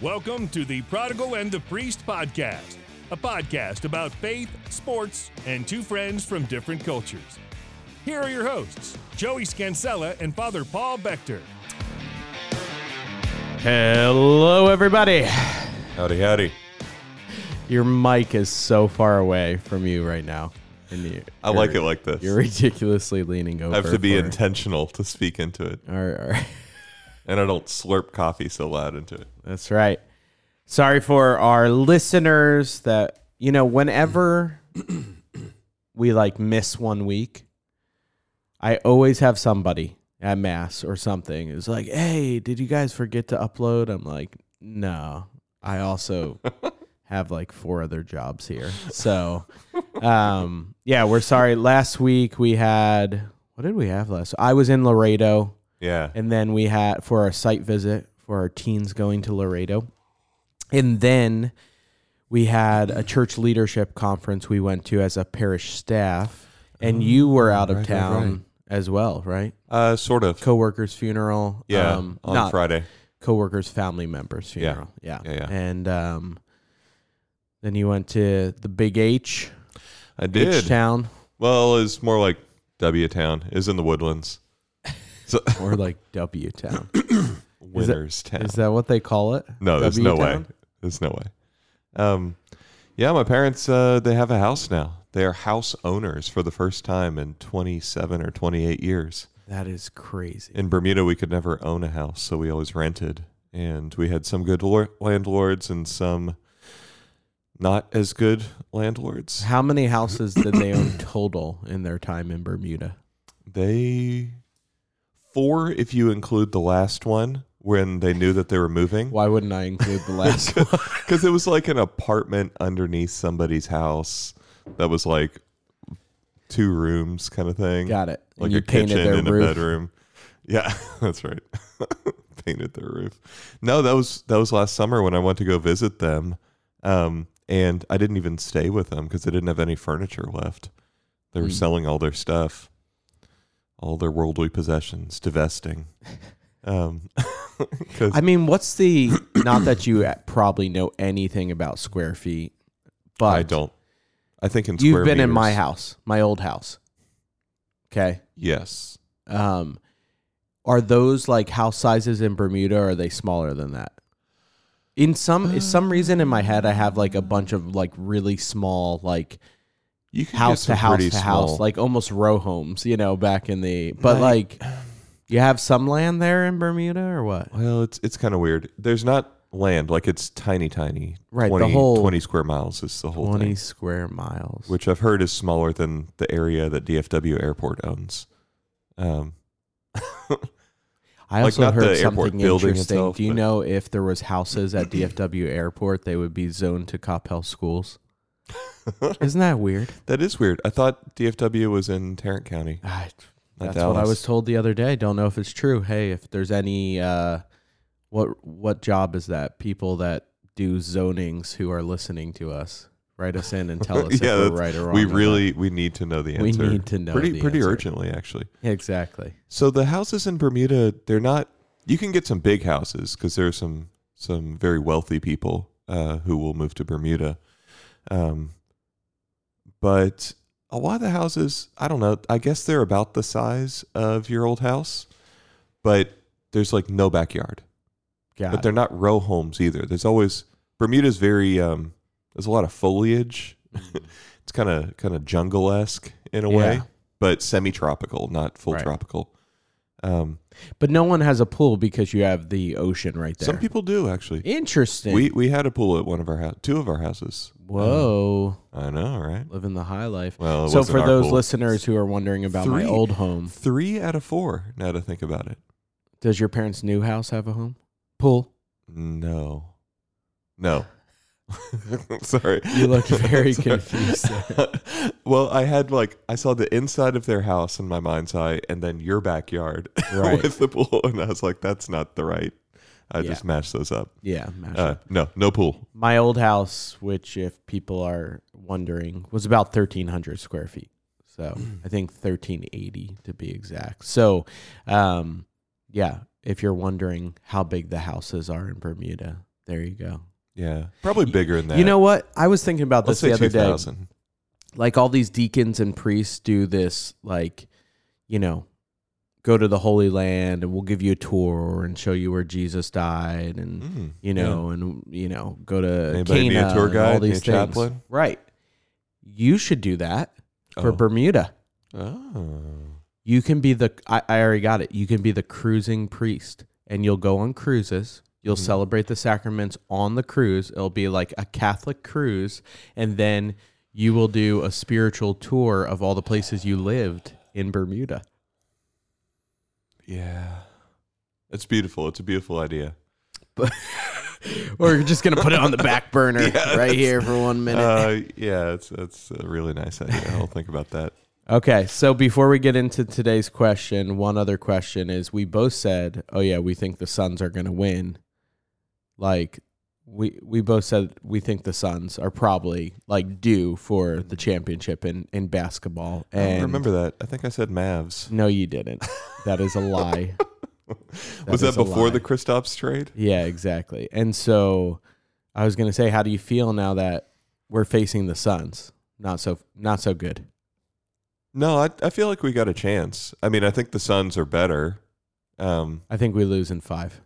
Welcome to the Prodigal and the Priest podcast, a podcast about faith, sports, and two friends from different cultures. Here are your hosts, Joey Scansella and Father Paul Bechter. Hello, everybody. Howdy, howdy. Your mic is so far away from you right now. And you, I like it like this. You're ridiculously leaning over. I have to be for- intentional to speak into it, All right, all right. And I don't slurp coffee so loud into it. That's right. Sorry for our listeners that, you know, whenever we like miss one week, I always have somebody at Mass or something who's like, hey, did you guys forget to upload? I'm like, no. I also have like four other jobs here. So, um, yeah, we're sorry. Last week we had, what did we have last? I was in Laredo. Yeah, And then we had for our site visit for our teens going to Laredo. And then we had a church leadership conference we went to as a parish staff. And you were out of right, town right. as well, right? uh, sort of. Coworker's funeral. Yeah, um, on Friday. coworker's family member's Yeah. funeral. Yeah. Yeah, yeah. And um, then you went to the Big H, I did. H town, Well, it's more like W Town. Is in the Woodlands. So, or like W town. Winners Town. Is that what they call it? no, there's no way. W-town? There's no way. Um, yeah, my parents uh, they have a house now. They are house owners for the first time in 27 or 28 years. That is crazy. in Bermuda, we could never own a house, so we always rented. And we had some good lor- landlords and some not as good landlords. How many houses did they own total in their time in Bermuda? They four, if you include the last one when they knew that they were moving, Why wouldn't I include the last one? because it was like an apartment underneath somebody's house that was like two rooms kind of thing. Got it. And like you a kitchen their and roof. a bedroom. Yeah, that's right. Painted their roof. No, that was that was last summer when I went to go visit them, um, and I didn't even stay with them because they didn't have any furniture left. They were Hmm. selling all their stuff, all their worldly possessions, divesting. Um, I mean, what's the? Not that you probably know anything about square feet, but I don't. I think in You've been in my house, my old house. Okay. Yes, Um, are those like house sizes in Bermuda? Or are they smaller than that? In some Uh, some reason in my head, I have like a bunch of like really small like you can house get to house to house, like almost row homes, you know, back in the. But Like- like, you have some land there in Bermuda or what? Well, it's it's kind of weird. There's not land like it's tiny, tiny. Right, the 20, whole- 20 square miles is the whole Twenty thing. square miles. which I've heard is smaller than the area that DFW Airport owns. Um, I also the heard something interesting. itself, Do you know if there was houses at DFW Airport, they would be zoned to Coppell schools? Isn't that weird? that is weird. I thought DFW was in Tarrant County. I, Not that's what I was told the other day. Don't know if it's true. Hey, if there's any, uh, what what job is that? People that do zonings who are listening to us, write us in and tell us Yeah, if we're right or wrong. We really we need to know the answer. We need to know pretty pretty answer. urgently actually. exactly. So the houses in Bermuda, they're not. You can get some big houses because there are some some very wealthy people uh, who will move to Bermuda. Um, but a lot of the houses, I don't know. I guess they're about the size of your old house, but there's like no backyard. Got but it. they're not row homes either. There's always Bermuda's very. Um, there's a lot of foliage. it's kind of kind of jungle esque in a way, but semi tropical, not full Right. tropical. Um, But no one has a pool because you have the ocean right there. Some people do actually. Interesting. We we had a pool at one of our house, two of our houses. Whoa, I know, right? living the high life. Well, so for those pool. listeners who are wondering about my old home, three out of four. Now to think about it, does your parents' new house have a home pool? no, no. Sorry, You look very confused well, I had like I saw the inside of their house in my mind's eye, and then your backyard Right. with the pool, and I was like, "That's not the right." I Yeah. just mashed those up. Yeah, mash Uh, up. no, no pool. my old house, which if people are wondering, was about thirteen hundred square feet. So I think thirteen eighty to be exact. So, um, yeah, if you're wondering how big the houses are in Bermuda, There you go. Yeah, probably bigger than that. You know what? I was thinking about let's this the other day. 2000. like all these deacons and priests do this like you know go to the holy land and we'll give you a tour and show you where jesus died and Mm, you know and you know go to Anybody need a Cana tour and guide? all a these things chaplain? right you should do that for Oh. bermuda Oh. you can be the I, I already got it you can be the cruising priest and you'll go on cruises you'll Mhm. celebrate the sacraments on the cruise it'll be like a catholic cruise and then you will do a spiritual tour of all the places you lived in bermuda Yeah. It's beautiful. It's a beautiful idea. or you're just gonna put it on the back burner Yeah, right here for one minute Uh, yeah, it's it's a really nice idea. I'll think about that. okay so before we get into today's question one other question is we both said oh yeah we think the suns are gonna win like we we both said we think the Suns are probably like due for the championship in in basketball. I don't And remember that. I think I said Mavs. No, you didn't. That is a lie. Was that before the Kristaps trade? Yeah, exactly. And so I was gonna say, how do you feel now that we're facing the Suns? Not so not so good. No, I I feel like we got a chance. I mean, I think the Suns are better. Um, I think we lose in five.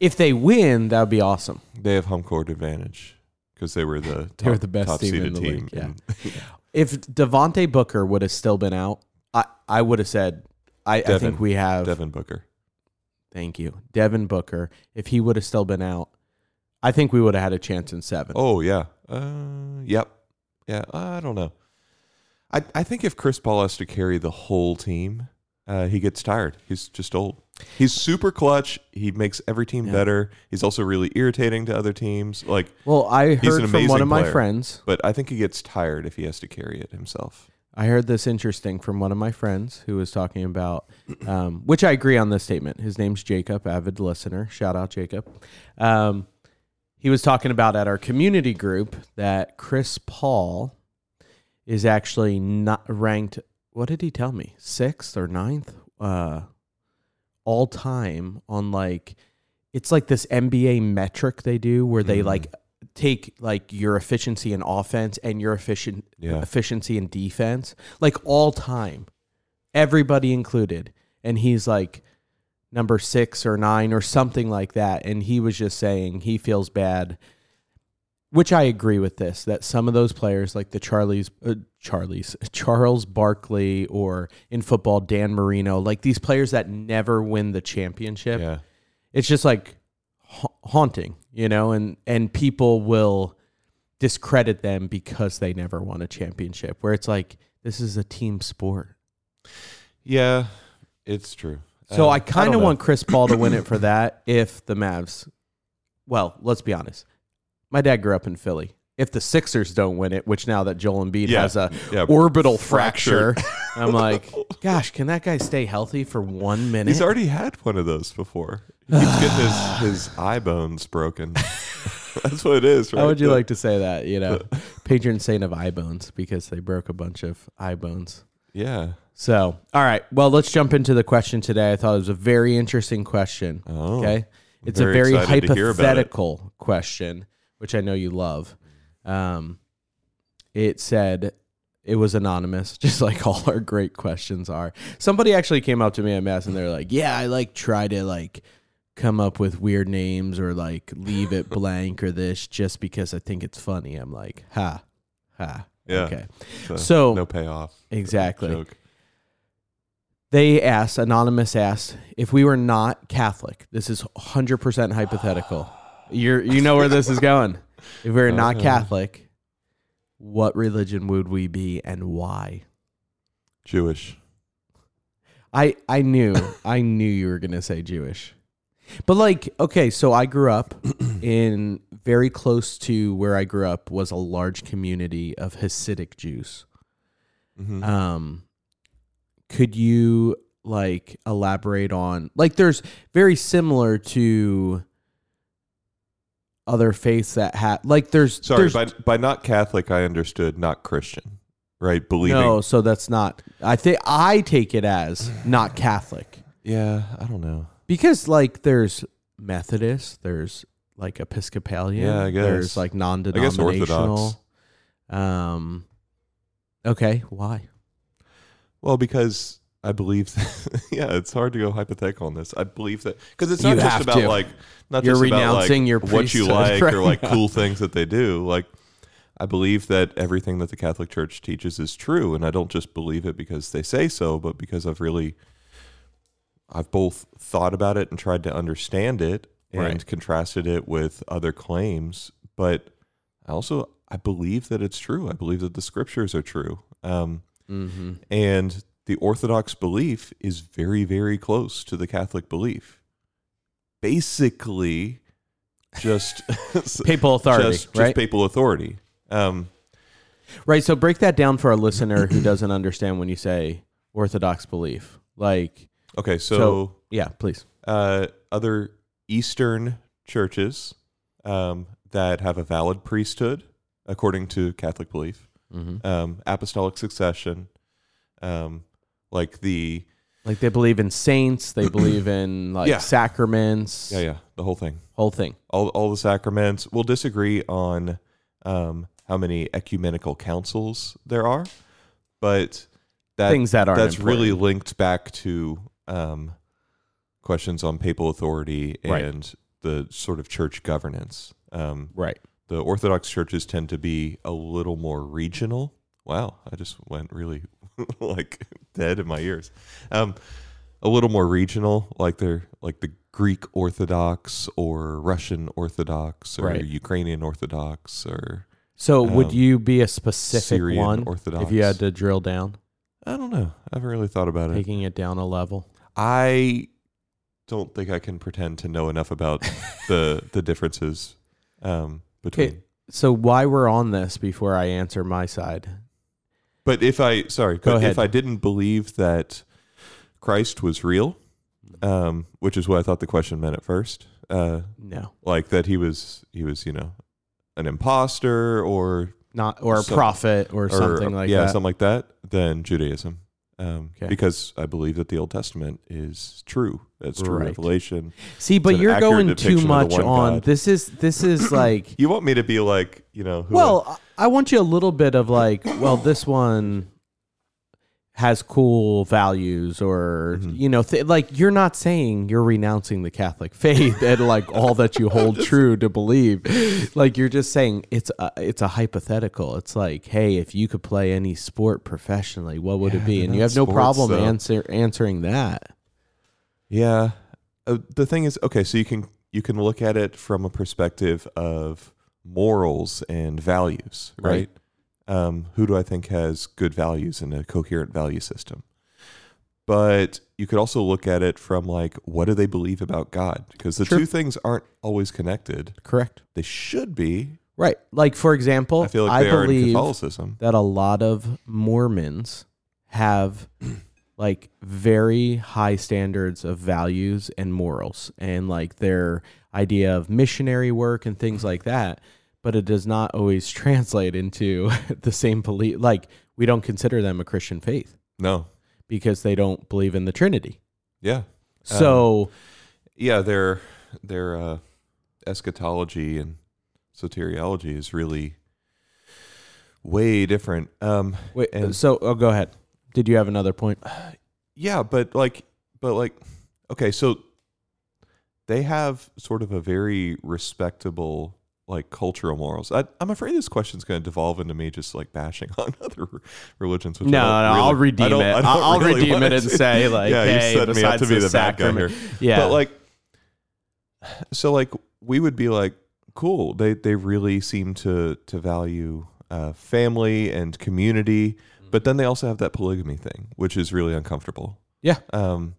If they win, that would be awesome. they have home court advantage because they were the top, They were the best top team seeded in the team. league, yeah. If Devonte Booker would have still been out, I, I would have said I, I think we have Devin Booker. Thank you. Devin Booker. If he would have still been out, I think we would have had a chance in seven. Oh yeah. Uh, yep. Yeah. I don't know. I I think if Chris Paul has to carry the whole team, uh, he gets tired. He's just old. He's super clutch. He makes every team better. He's also really irritating to other teams. Like, Well, I heard an from one of my player. friends. but I think he gets tired if he has to carry it himself. I heard this interesting from one of my friends who was talking about, um, which I agree on this statement. His name's Jacob, avid listener. Shout out, Jacob. Um, he was talking about at our community group that Chris Paul is actually not ranked. What did he tell me? Sixth or ninth, uh, all time on like, it's like this NBA metric they do where they Mhm. like take like your efficiency in offense and your efficient Yeah. efficiency in defense, like all time, everybody included. And he's like number six or nine or something like that. And he was just saying he feels bad, which I agree with this that some of those players, like the Charlie's, uh, Charlie's, Charles Barkley, or in football, Dan Marino, like these players that never win the championship Yeah. it's just like ha- haunting, you know, and and people will discredit them because they never won a championship. Where it's like this is a team sport. Yeah. It's true. So Uh, I kind of want Chris Paul to win it for that. If the Mavs, well, let's be honest, my dad grew up in Philly. If the Sixers don't win it, which now that Joel Embiid Yeah, has a yeah, orbital fracture. I'm like, gosh, can that guy stay healthy for one minute? He's already had one of those before. He keeps getting his, his eye bones broken. That's what it is, right? How would you like to say that? You know, patron saint of eye bones because they broke a bunch of eye bones. Yeah. So, all right. Well, let's jump into the question today. I thought it was a very interesting question. Oh. Okay. It's very a very excited to hear about it. hypothetical question, which I know you love. Um, it said it was anonymous, just like all our great questions are. Somebody actually came up to me at Mass and they're like, Yeah, I like try to like come up with weird names or like leave it blank or this just because I think it's funny. I'm like, ha, ha. Yeah. Okay. So, So- no payoff. Exactly. They asked, Anonymous asked, if we were not Catholic, this is 100% hypothetical. You're, you know where this is going. If we're not Okay. Catholic, what religion would we be and why? Jewish. I, I knew, I knew you were going to say Jewish. But like, okay, so I grew up in very close to where I grew up was a large community of Hasidic Jews. Mhm. um could you like elaborate on like there's very similar to other faiths that have like there's Sorry, there's, by by not Catholic, I understood not Christian, right? Believing. no so that's not i think i take it as not catholic Yeah, I don't know. because like there's Methodist. There's like Episcopalian. Yeah, I guess. There's like guess non-denominational. Orthodox. Um. Okay. Why? Well, because I believe, that, yeah, it's hard to go hypothetical on this. I believe that because it's You not just have about to. like not You're just about renouncing like your what you priesthood like right or like now. cool things that they do. Like, I believe that everything that the Catholic Church teaches is true, and I don't just believe it because they say so, but because I've really, I've both thought about it and tried to understand it and Right. contrasted it with other claims, but I also I believe that it's true. I believe that the scriptures are true. Um, Mm-hmm. and the Orthodox belief is very, very close to the Catholic belief. Basically, just Papal authority, just, just right? papal authority. Um, right. So break that down for a listener who doesn't understand when you say Orthodox belief. Like, okay, so, So- yeah, please. uh, other Eastern churches um, that have a valid priesthood, according to Catholic belief, Mm-hmm. um, apostolic succession, um, like the Like they believe in saints. They believe in like Yeah. sacraments. yeah yeah the whole thing. Whole thing. all all the sacraments. We'll disagree on um, how many ecumenical councils there are, but that Things that aren't that's really linked back to um, questions on papal authority Right. and the sort of church governance. Um, Right. the Orthodox churches tend to be a little more regional. Wow, I just went really like dead in my ears. Um, a little more regional, like they're like the Greek Orthodox or Russian Orthodox or Right. Ukrainian Orthodox or So would Um, you be a specific Syrian one Orthodox. if you had to drill down, I don't know. I haven't really thought about it. taking it down a level? I don't think I can pretend to know enough about the the differences um, between. Okay. So why we're on this before I answer my side? But if I sorry, Go ahead. if I didn't believe that Christ was real, um, which is what I thought the question meant at first, uh, No, like that he was he was you know an imposter or not or a Some- prophet or, or something like yeah that. something like that, then Judaism. Um, Okay. Because I believe that the Old Testament is true. That's true Right. revelation. See, but you're going too depiction of the much on God. this. Is this is like You want me to be like you know? Who Well, I I want you a little bit of like, well, this one has cool values, or Mhm. you know, th- like you're not saying you're renouncing the Catholic faith and like all that you hold true to believe. Like you're just saying it's a, it's a hypothetical. It's like, hey, if you could play any sport professionally, what would it be? And you have no problem answer answering that. Yeah. Uh, the thing is, okay, so you can you can look at it from a perspective of morals and values, right? Right. Um, who do I think has good values and a coherent value system? But you could also look at it from like, what do they believe about God? Because the Sure. two things aren't always connected. Correct. They should be. Right. Like for example, I feel like in believe Catholicism. that a lot of Mormons have like very high standards of values and morals and like their idea of missionary work and things like that but it does not always translate into the same belief like we don't consider them a Christian faith No. because they don't believe in the Trinity Yeah. so Yeah, their their uh, eschatology and soteriology is really way different. Um, wait and- so oh go ahead did you have another point yeah, but like, but like, okay, so they have sort of a very respectable like cultural morals. I, I'm afraid this question's going to devolve into me just like bashing on other religions. Which no, I no, really- I'll I redeem don't- it. I don't I'll, I'll really redeem it and to. say like, yeah, hey, you set me up to be the, bad guy here. yeah, But like, so like we would be like, cool. They they really seem to to value uh, family and community, but then they also have that polygamy thing, which is really uncomfortable. Yeah. Um,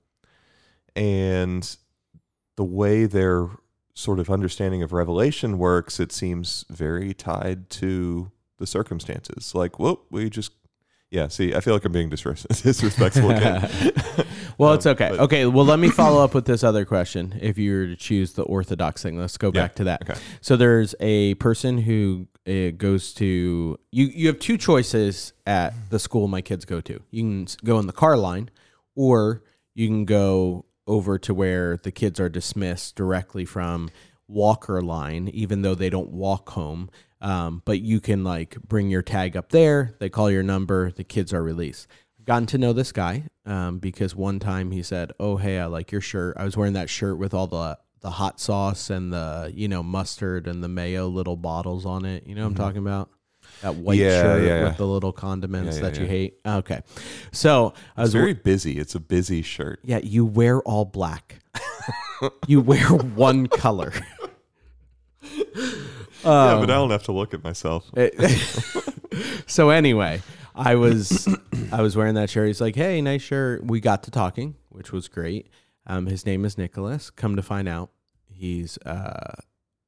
and the way their sort of understanding of revelation works, it seems very tied to the circumstances. Like, whoop, we just. Yeah, see, I feel like I'm being disres- disrespectful again. Well, Um, it's okay. but- okay, well, let me follow up with this other question. If you were to choose the Orthodox thing, let's go Yeah, back to that. okay. So there's a person who uh, goes to you. You have two choices at the school my kids go to. You can go in the car line, or you can go over to where the kids are dismissed directly from walker line, even though they don't walk home. Um, but you can like bring your tag up there. They call your number. The kids are released. I've gotten to know this guy um, because one time he said, "Oh hey, I like your shirt. I was wearing that shirt with all the the hot sauce and the you know mustard and the mayo little bottles on it. You know what I'm talking about." That white Yeah, shirt yeah, with the little condiments Yeah, yeah, that you yeah. hate. Okay, so I It's was very busy. It's a busy shirt. yeah, you wear all black. you wear one color. yeah, Um, but I don't have to look at myself. so anyway, I was I was wearing that shirt. He's like, "Hey, nice shirt." We got to talking, which was great. Um, his name is Nicholas. Come to find out, he's uh,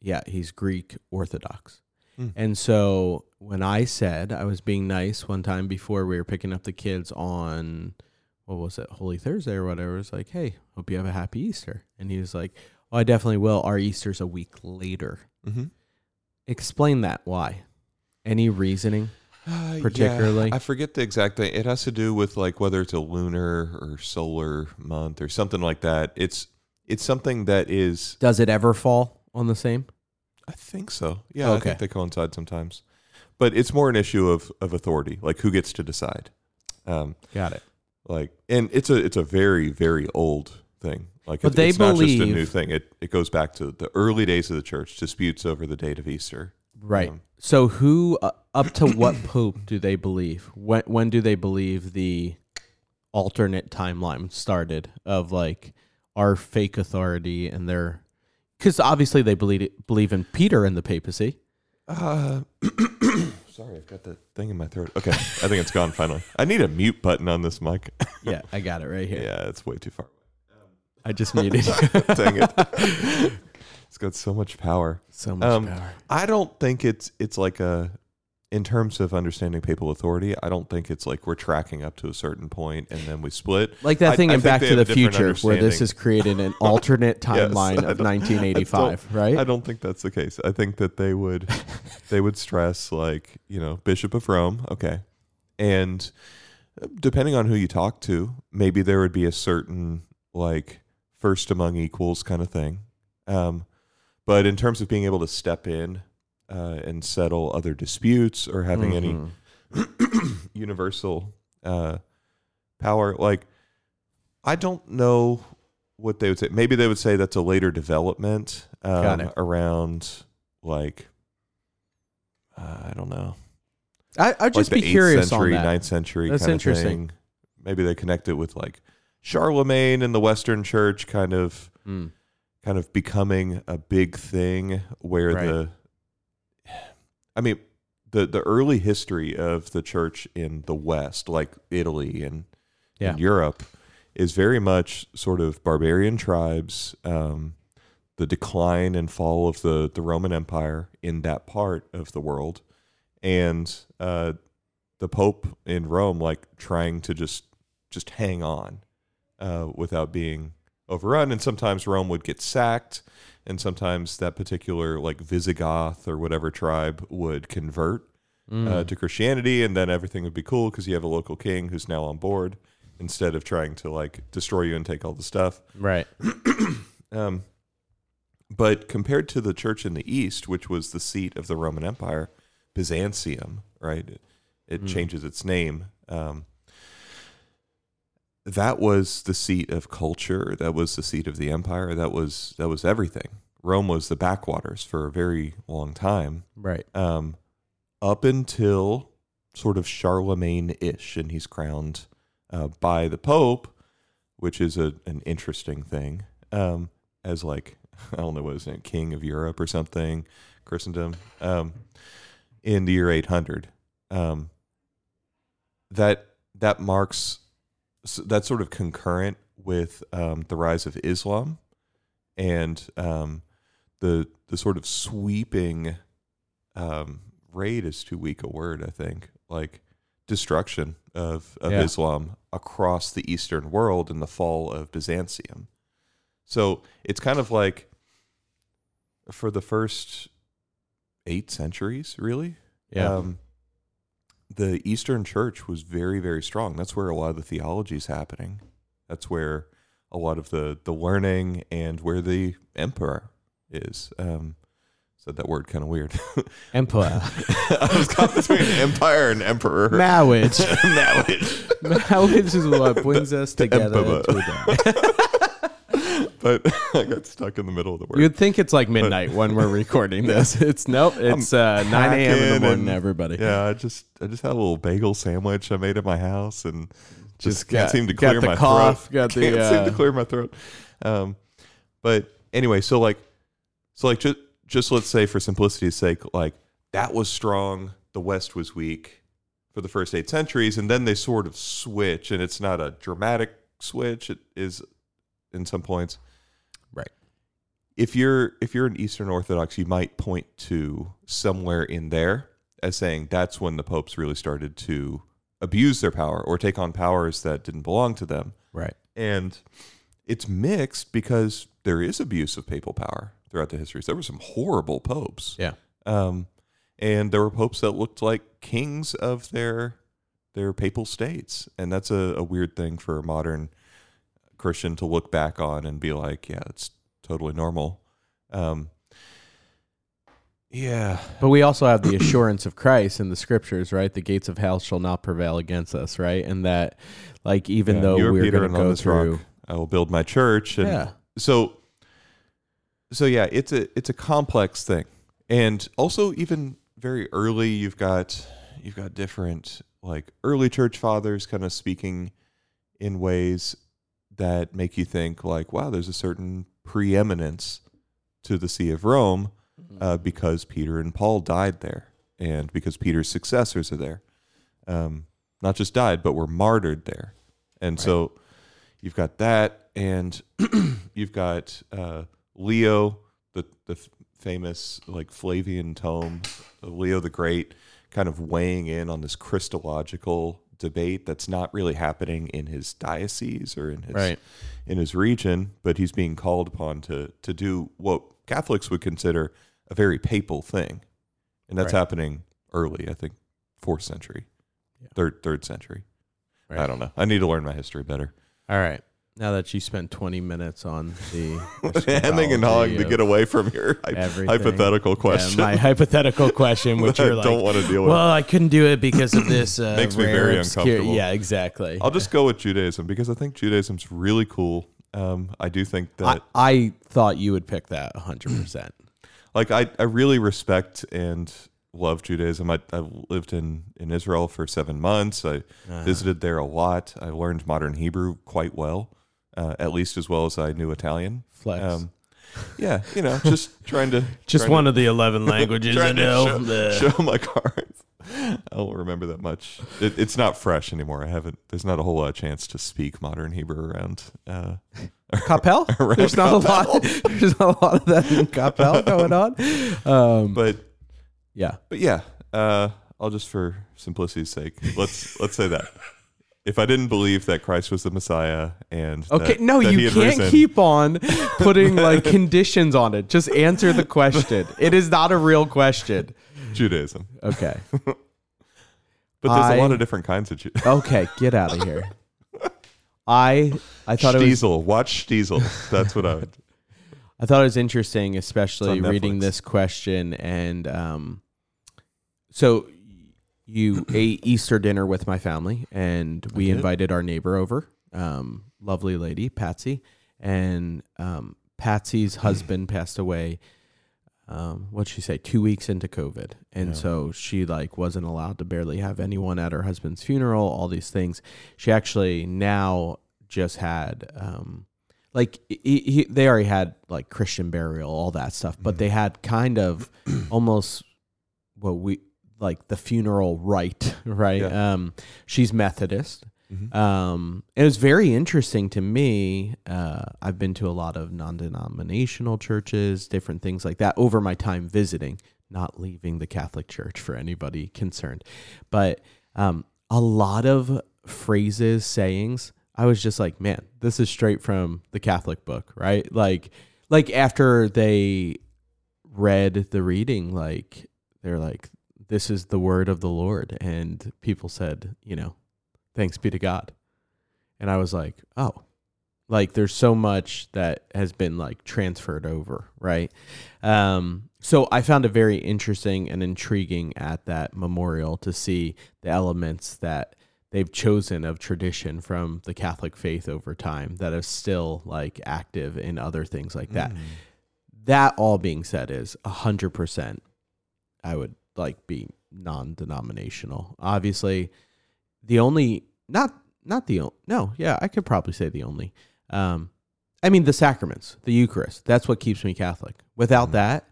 yeah, he's Greek Orthodox. Hmm. And so when I said I was being nice one time before we were picking up the kids on what was it, Holy Thursday or whatever, it's like, "Hey, hope you have a happy Easter." And he was like, "Oh, I definitely will. Our Easter's a week later." Mm-hmm. Explain that. Why? Any reasoning? Uh, yeah, Particularly? I forget the exact thing. It has to do with like whether it's a lunar or solar month or something like that. It's it's something that is. Does it ever fall on the same? I think so. Yeah, I Okay. think they coincide sometimes, but it's more an issue of of authority, like who gets to decide. Um, Got it. like, and it's a it's a very very old thing. Like, But it- they it's not just a new thing. It it goes back to the early days of the church, disputes over the date of Easter. Right. Um, So who uh, up to what pope do they believe? When when do they believe the alternate timeline started of like our fake authority and their cuz obviously they believe believe in Peter and the papacy. Uh, sorry, I've got that thing in my throat. Okay, I think it's gone finally. I need a mute button on this mic. Yeah, I got it right here. yeah, it's way too far. I just muted. Dang it! it's got so much power. so much Um, power. I don't think it's it's like a in terms of understanding papal authority. I don't think it's like we're tracking up to a certain point and then we split. Like that thing I in think Back to the have a different Future where this is created an alternate timeline I of don't- I 1985, right? I don't think that's the case. I think that they would they would stress like you know Bishop of Rome, okay, and depending on who you talk to, maybe there would be a certain like first among equals kind of thing. Um, but in terms of being able to step in uh, and settle other disputes or having any Mhm. universal uh, power. Like, I don't know what they would say. Maybe they would say that's a later development um, around, like, uh, I don't know, I, I'd just like be curious century, on that. ninth century That's kind interesting. of thing. Maybe they connect it with like Charlemagne and the Western Church, kind of, Mm. kind of becoming a big thing where Right. the, I mean, the the early history of the church in the West, like Italy and, Yeah. and Europe, is very much sort of barbarian tribes. Um, the decline and fall of the the Roman Empire in that part of the world, and uh, the Pope in Rome, like trying to just just hang on uh, without being overrun. And sometimes Rome would get sacked, and sometimes that particular like Visigoth or whatever tribe would convert Mm. uh, to Christianity, and then everything would be cool because you have a local king who's now on board instead of trying to like destroy you and take all the stuff. right. Um, but compared to the church in the east, which was the seat of the Roman Empire, Byzantium, right? It, it Mm. changes its name. Um, that was the seat of culture. That was the seat of the empire. That was that was everything. Rome was the backwaters for a very long time, Right. um, up until sort of Charlemagne-ish, and he's crowned uh, by the Pope, which is a, an interesting thing. Um, as like I don't know what his name, King of Europe or something, Christendom, um, in the year 800. Um, that that marks s- that's sort of concurrent with um, the rise of Islam and um, the the sort of sweeping um, raid is too weak a word, I think. Like destruction of, of Yeah. Islam across the Eastern world in the fall of Byzantium. So it's kind of like for the first eight centuries, really, Yeah. um, the Eastern Church was very, very strong. That's where a lot of the theology is happening. That's where a lot of the the learning and where the emperor is. Um, said that word kind of weird. Emperor. I was caught between empire and emperor. Marriage. Marriage. Marriage is what brings us together. But I got stuck in the middle of the word. You'd think it's like midnight when we're recording this. It's nope. It's uh, 9 a.m. in the morning, and- everybody. Yeah, I just I just had a little bagel sandwich I made at my house and just, Just can't got- seem to got clear the my cough, throat. got the, can't seem to uh, clear my throat. Um, but anyway, so like, so like just just let's say for simplicity's sake, like that was strong, the West was weak for the first eight centuries, and then they sort of switch, and it's not a dramatic switch. It is in some points. If you're if you're an Eastern Orthodox, you might point to somewhere in there as saying that's when the popes really started to abuse their power or take on powers that didn't belong to them. Right. And it's mixed because there is abuse of papal power throughout the histories. There were some horrible popes. Yeah. Um, and there were popes that looked like kings of their their papal states, and that's a, a weird thing for a modern Christian to look back on and be like, yeah, it's totally normal. Um, yeah, But we also have the assurance of Christ in the scriptures, right? The gates of hell shall not prevail against us, right? And that, like, even Yeah, though we're going to go this rock through, I will build my church. And yeah, so so yeah it's a it's a complex thing and also even very early you've got you've got different like early church fathers kind of speaking in ways that make you think like wow there's a certain preeminence to the see of rome uh, because peter and paul died there and because peter's successors are there. Um, not just died but were martyred there. And so you've got that and you've got uh, Leo, the the f- famous like Flavian tome, Leo the Great, kind of weighing in on this Christological debate that's not really happening in his diocese or in his Right. in his region, but he's being called upon to to do what Catholics would consider a very papal thing, and that's Right. happening early, I think, fourth century, Yeah. third third century. Right. I don't know. I need to learn my history better. All right. Now that you spent 20 minutes on the hemming and hawing to get away from your everything. hypothetical Yeah, question. my hypothetical question, which I you're like, don't want to deal with. well, I couldn't do it because of this. Uh, Makes me very obscure-" uncomfortable. Yeah, exactly. I'll just go with Judaism because I think Judaism's really cool. Um, I do think that, I thought you would pick that 100%. like, I, I really respect and love Judaism. I, I lived in, in Israel for seven months. I Uh, visited there a lot. I learned modern Hebrew quite well, uh, at least as well as I knew Italian. Flex. Um, yeah, you know, just trying to just trying one to, of the 11 languages I know. show, The- show my cards. I don't remember that much. It, it's not fresh anymore. I haven't. There's not a whole lot of chance to speak modern Hebrew around. Uh, Coppell? Around There's not a lot. There's not a lot of that in Coppell going on. Um, but yeah. but yeah, uh, I'll just for simplicity's sake, let's let's say that. If I didn't believe that Christ was the Messiah and Okay. that- no, that you can't risen- keep on putting like conditions on it. Just answer the question. It is not a real question. Judaism, Okay. but there's a lot of different kinds of Judaism. Okay. Get out of here. I I thought it was Shtisel, watch Shtisel. That's what I would. I thought it was interesting, especially reading this question. And um, so you ate Easter dinner with my family, and we invited our neighbor over, um, lovely lady, Patsy. And um, Patsy's husband passed away. Um, what'd she say? Two weeks into COVID, and Yeah. so she like wasn't allowed to barely have anyone at her husband's funeral. All these things. She actually now just had um, like he, he, they already had like Christian burial, all that stuff, but Mhm. they had kind of almost what we like the funeral rite, right? Yeah. Um, she's Methodist. Mhm. Um, it was very interesting to me. Uh, I've been to a lot of non-denominational churches, different things like that over my time visiting, not leaving the Catholic Church for anybody concerned, but um, a lot of phrases, sayings. I was just like, man, this is straight from the Catholic book, right? Like, like after they read the reading, like they're like, this is the word of the Lord, and people said, you know, thanks be to God. And I was like, oh, Like there's so much that has been like transferred over, right? Um, so I found it very interesting and intriguing at that memorial to see the elements that they've chosen of tradition from the Catholic faith over time that are still like active in other things like that. That all being said is a hundred percent I would like be non-denominational. Obviously, the only not not the only no, yeah, I could probably say the only. Um, I mean the sacraments, the Eucharist. That's what keeps me Catholic. Without Mhm. that,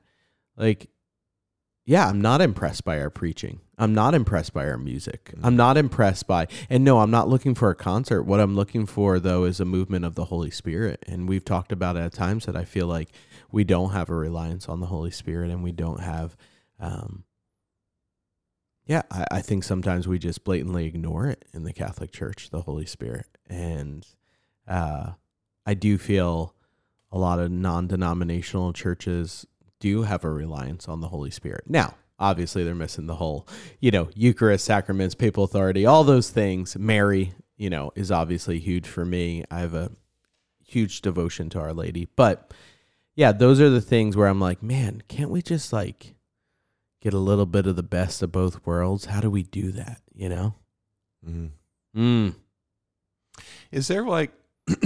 like, yeah, I'm not impressed by our preaching. I'm not impressed by our music. I'm not impressed by, and no, I'm not looking for a concert. What I'm looking for though is a movement of the Holy Spirit. And we've talked about at times that I feel like we don't have a reliance on the Holy Spirit, and we don't have. Um, yeah, I, I think sometimes we just blatantly ignore it in the Catholic Church, the Holy Spirit. And uh, I do feel a lot of non denominational churches do have a reliance on the Holy Spirit. Now, obviously, they're missing the whole, you know, Eucharist, sacraments, papal authority, all those things. Mary, you know, is obviously huge for me. I have a huge devotion to Our Lady. But yeah, those are the things where I'm like, man, can't we just like get a little bit of the best of both worlds? How do we do that? You know? Mhm. Mm. Is there like,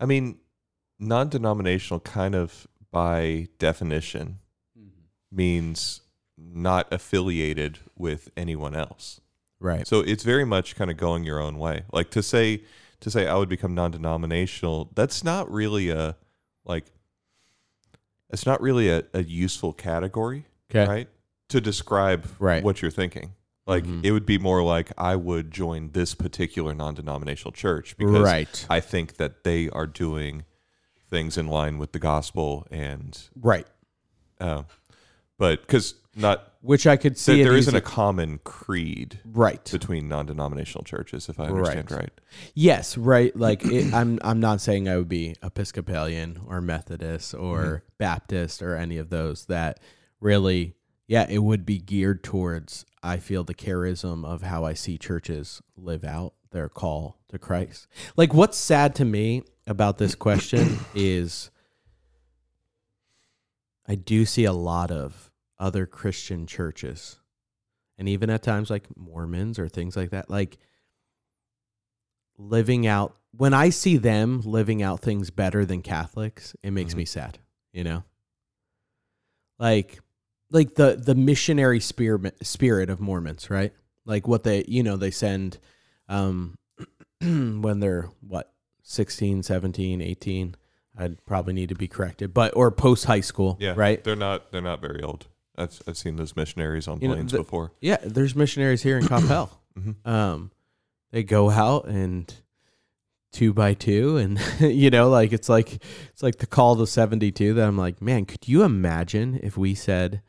I mean, non denominational kind of by definition means not affiliated with anyone else. Right. So it's very much kind of going your own way. Like to say, to say I would become non denominational, that's not really a, like, it's not really a, a useful category, right? To describe Right. what you're thinking. Like Mhm. it would be more like I would join this particular non-denominational church because Right. I think that they are doing things in line with the gospel and Right. uh, but because not Which I could see. there, there isn't a common creed right. between non-denominational churches if I understand Right. right. Yes, right. Like it, I'm, I'm not saying I would be Episcopalian or Methodist or mm-hmm. Baptist or any of those. That really, yeah, it would be geared towards. I feel the charism of how I see churches live out their call to Christ. Like, what's sad to me about this question is, I do see a lot of other Christian churches, and even at times like Mormons or things like that, like living out when I see them living out things better than Catholics, it makes Mhm. me sad, you know? Like like the the missionary spirit spirit of Mormons, right? Like what they, you know, they send um when they're what 16, 17, 18. I'd probably need to be corrected, but or post high school, Yeah, right? They're not they're not very old. I've I've seen those missionaries on You know, planes the- before. Yeah, there's missionaries here in Coppell. Mhm. um they go out and two by two and you know like it's like it's like the call to 72 that i'm like man could you imagine if we said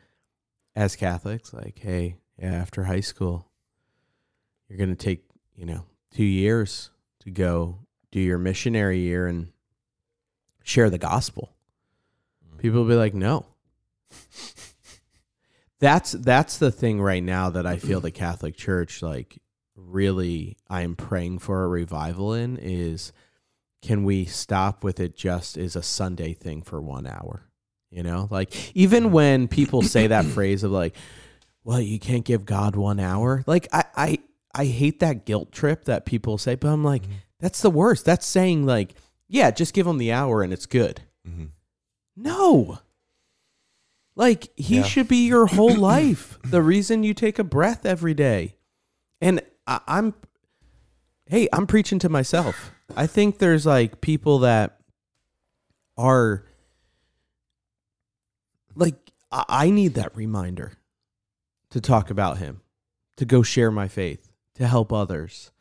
as catholics like hey yeah, after high school you're going to take you know two years to go do your missionary year and share the gospel people will be like no that's that's the thing right now that I feel the Catholic Church like really I am praying for a revival in is can we stop with it just as a Sunday thing for 1 hour? You know like even when people say that phrase of like well you can't give God 1 hour like I I I hate that guilt trip that people say but I'm like that's the worst. That's saying like yeah just give them the hour and it's good. Mm-hmm. no. Like he Yeah. should be your whole life. The reason you take a breath every day. And I, I'm hey, I'm preaching to myself. I think there's like people that are like I, I need that reminder to talk about him, to go share my faith, to help others,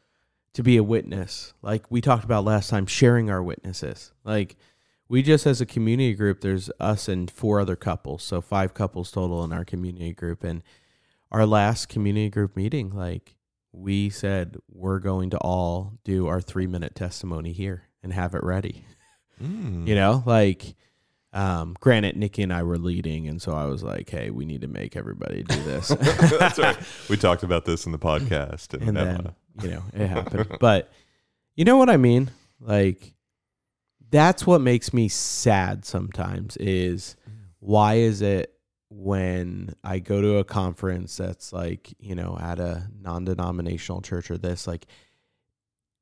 to be a witness. Like we talked about last time, sharing our witnesses. Like we just as a community group there's us and four other couples so five couples total in our community group and our last community group meeting like we said we're going to all do our three minute testimony here and have it ready Mm. you know like um granted nikki and i were leading and so i was like hey we need to make everybody do this That's right. We talked about this in the podcast, and, and then you know it happened but You know what I mean? Like that's what makes me sad sometimes is why is it when I go to a conference that's like, you know, at a non-denominational church or this like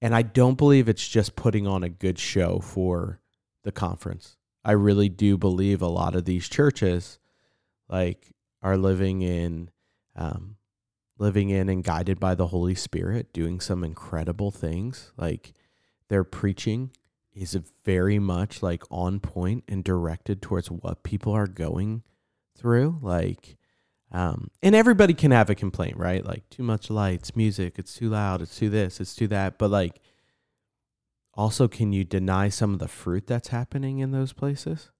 and I don't believe it's just putting on a good show for the conference. I really do believe a lot of these churches like are living in um living in and guided by the Holy Spirit, doing some incredible things. Like they're preaching is very much like on point and directed towards what people are going through. Like, um, and everybody can have a complaint, right? Like too much lights, music, it's too loud, it's too this, it's too that. But like, also, can you deny some of the fruit that's happening in those places?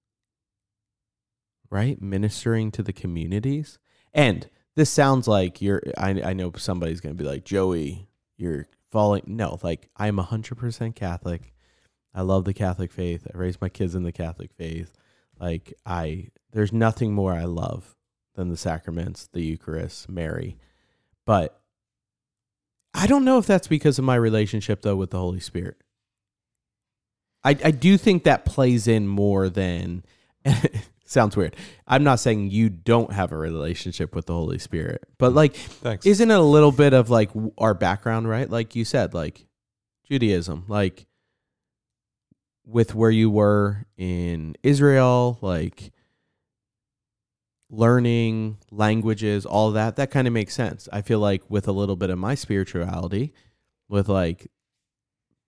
Right? Ministering to the communities. And this sounds like you're I, I know somebody's going to be like joey you're falling no like i'm 100% catholic i love the catholic faith i raised my kids in the catholic faith like i there's nothing more i love than the sacraments the eucharist mary but i don't know if that's because of my relationship though with the holy spirit i i do think that plays in more than sounds weird. I'm not saying you don't have a relationship with the Holy Spirit, but mm. like, Thanks. isn't it a little bit of like our background, right? Like you said, like Judaism, like with where you were in Israel, like learning languages, all that, that kind of makes sense. I feel like with a little bit of my spirituality, with like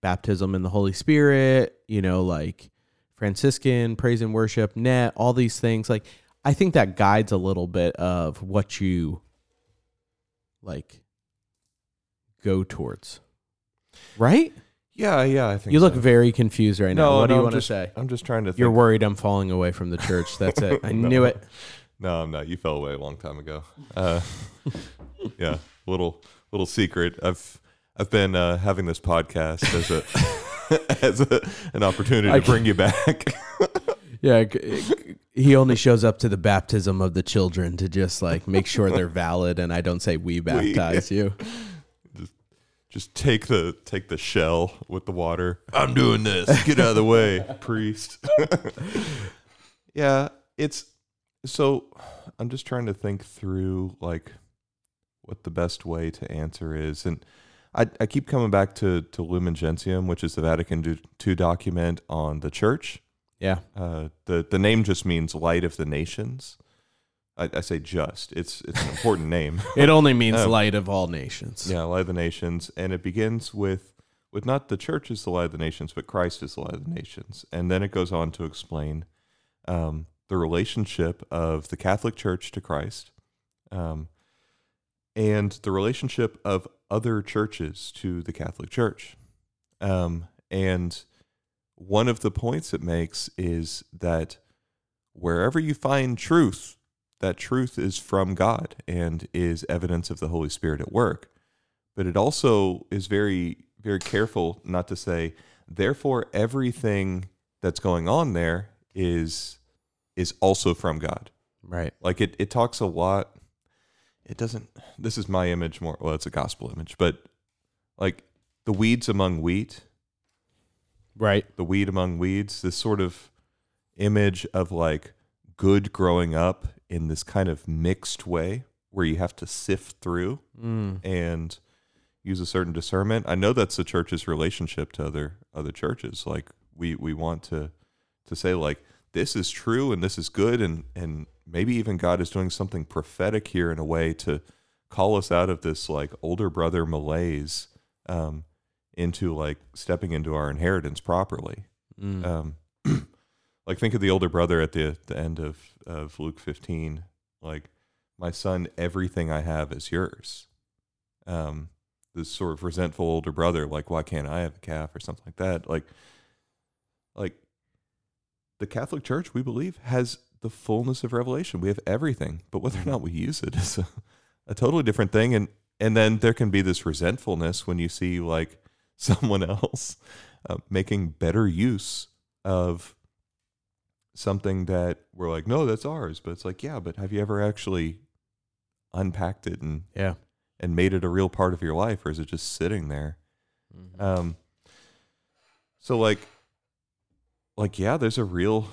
baptism in the Holy Spirit, you know, like Franciscan, praise and worship, net, all these things. Like, I think that guides a little bit of what you like go towards. Right? Yeah, yeah, I think You look so. very confused right now. No, what do no, you I'm want to say? I'm just trying to. Think. You're worried I'm falling away from the church. That's it. I No. knew it. No, I'm not. You fell away a long time ago. Uh, yeah, little little secret. I've I've been uh, having this podcast as a as a, an opportunity I to bring you back. Yeah, g- g- he only shows up to the baptism of the children to just like make sure they're valid, and I don't say we baptize you. Just take the take the shell with the water. I'm doing this. Get out of the way, priest. yeah, it's so I'm just trying to think through like what the best way to answer is and I, I keep coming back to, to Lumen Gentium, which is the Vatican II document on the church. Yeah, Uh, the the name just means light of the nations. I, I say just. It's it's an important name. it only means Um, light of all nations. Yeah, light of the nations, and it begins with with not the church is the light of the nations, but Christ is the light of the nations, and then it goes on to explain um, the relationship of the Catholic Church to Christ, um, and the relationship of other churches to the Catholic Church, um, and one of the points it makes is that wherever you find truth, that truth is from God and is evidence of the Holy Spirit at work. But it also is very, very careful not to say, therefore, everything that's going on there is is also from God. Right. Like it, it talks a lot. It doesn't. This is my image more. Well, it's a gospel image, but like the weeds among wheat, Right. the weed among weeds, this sort of image of like good growing up in this kind of mixed way where you have to sift through Mm. and use a certain discernment. I know that's the church's relationship to other other churches. Like we we want to to say like this is true and this is good and and maybe even God is doing something prophetic here in a way to call us out of this like older brother malaise um, into like stepping into our inheritance properly. Mm. Um, like think of the older brother at the the end of of Luke 15. Like, my son, everything I have is yours. Um, this sort of resentful older brother, like, why can't I have a calf or something like that? Like, like the Catholic Church, we believe, has the fullness of revelation. We have everything, but whether or not we use it is a, a totally different thing. And and then there can be this resentfulness when you see like someone else uh, making better use of something that we're like, no, that's ours. But it's like, yeah, but have you ever actually unpacked it and Yeah. and made it a real part of your life, or is it just sitting there? Mhm. Um, So like like yeah, there's a real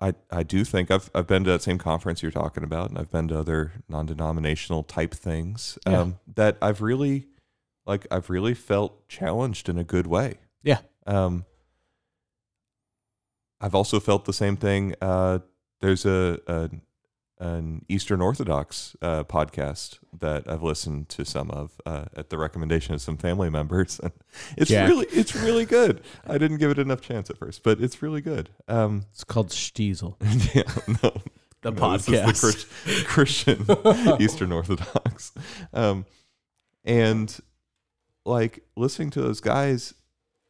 I I do think I've I've been to that same conference you're talking about and I've been to other non-denominational type things Yeah. um that I've really like I've really felt challenged in a good way. Yeah. Um I've also felt the same thing uh there's a, a an Eastern Orthodox uh, podcast that I've listened to some of uh, at the recommendation of some family members. And it's Jack. really it's really good. I didn't give it enough chance at first, but it's really good. Um, It's called Shtisel. yeah, no, The no, this is podcast. the Chris- Christian Eastern Orthodox, um, and like listening to those guys,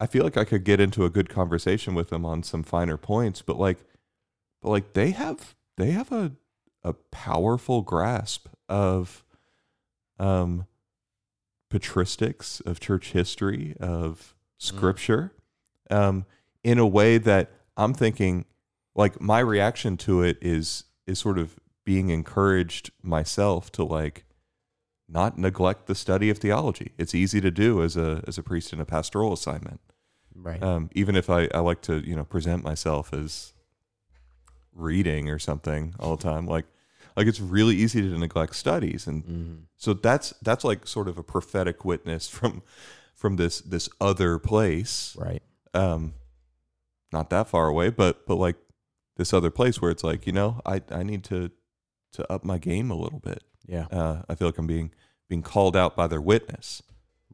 I feel like I could get into a good conversation with them on some finer points, but like, but like they have they have a a powerful grasp of um patristics of church history of scripture um in a way that I'm thinking like my reaction to it is is sort of being encouraged myself to like not neglect the study of theology. It's easy to do as a as a priest in a pastoral assignment. Right. Um, even if I, I like to, you know, present myself as reading or something all the time, like like it's really easy to neglect studies, and Mhm. so that's that's like sort of a prophetic witness from from this this other place, Right. um, not that far away, but but like this other place where it's like, you know, I I need to to up my game a little bit Yeah. uh, I feel like I'm being being called out by their witness.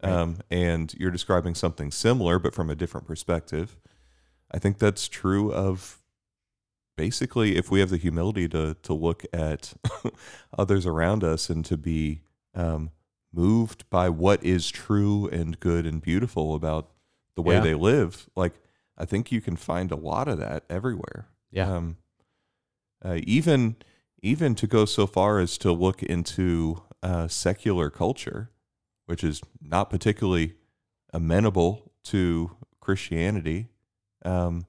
Right. Um, and you're describing something similar, but from a different perspective. I think that's true of basically if we have the humility to to look at others around us and to be um, moved by what is true and good and beautiful about the way Yeah. they live. Like I think you can find a lot of that everywhere. Yeah. Um, uh, even even to go so far as to look into uh, secular culture, which is not particularly amenable to Christianity, um,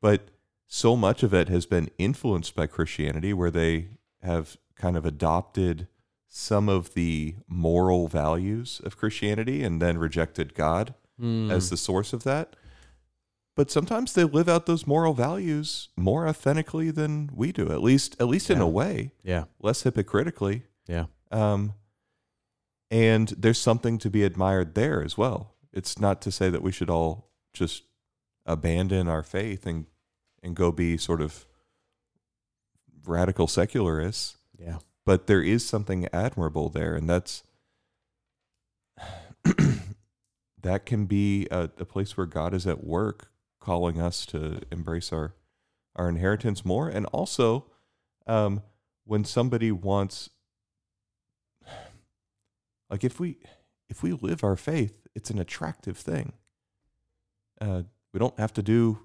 but so much of it has been influenced by Christianity, where they have kind of adopted some of the moral values of Christianity and then rejected God Mm. as the source of that. But sometimes they live out those moral values more authentically than we do, at least at least in a way, yeah. less hypocritically. Yeah. Um, and there's something to be admired there as well. It's not to say that we should all just abandon our faith and and go be sort of radical secularists Yeah. but there is something admirable there and that's that can be a, a place where god is at work calling us to embrace our our inheritance more. And also um, when somebody wants like if we if we live our faith it's an attractive thing. Uh, we don't have to do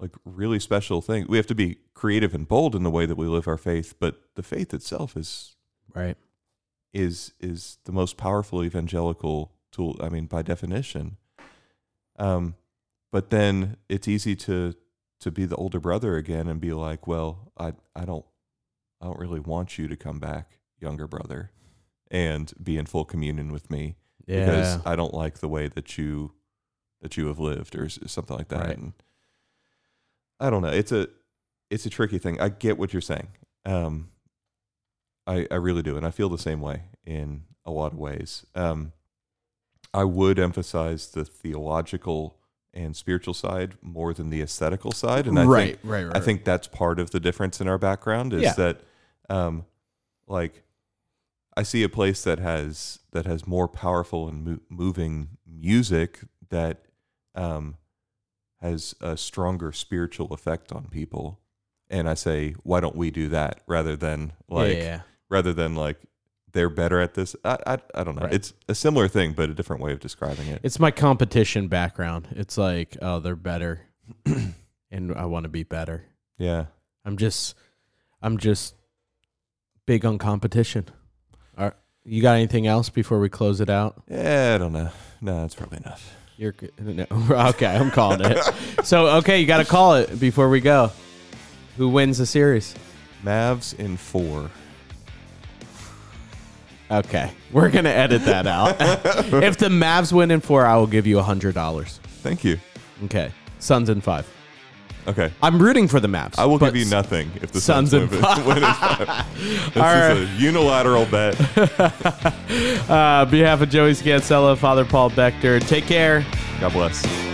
like really special things. We have to be creative and bold in the way that we live our faith but the faith itself is Right. is is the most powerful evangelical tool i mean by definition. Um but then it's easy to to be the older brother again and be like well i i don't i don't really want you to come back younger brother and be in full communion with me Yeah. because i don't like the way that you that you have lived or something like that Right. and i don't know it's a it's a tricky thing i get what you're saying um I, I really do, and I feel the same way in a lot of ways. Um, I would emphasize the theological and spiritual side more than the aesthetical side, and I right, think right. Right. I think that's part of the difference in our background is Yeah. that, um, like, I see a place that has that has more powerful and mo- moving music that um, has a stronger spiritual effect on people, and I say, why don't we do that rather than like yeah, yeah. rather than like they're better at this. I I, I don't know. Right. It's a similar thing, but a different way of describing it. It's my competition background. It's like, oh, they're better, and I want to be better. yeah. I'm just, I'm just big on competition. All right. You got anything else before we close it out? Yeah, I don't know. No, that's probably enough. You're no. okay. I'm calling it. so okay, you got to call it before we go. Who wins the series? Mavs in four. Okay, we're gonna edit that out. if the Mavs win in four, I will give you a hundred dollars. Thank you. Okay. Suns in five. Okay. I'm rooting for the Mavs. I will give you nothing if the Suns Suns, in win, five. win in five. This is a unilateral bet. Uh, on behalf of Joey Scansella, Father Paul Bechter, take care. God bless.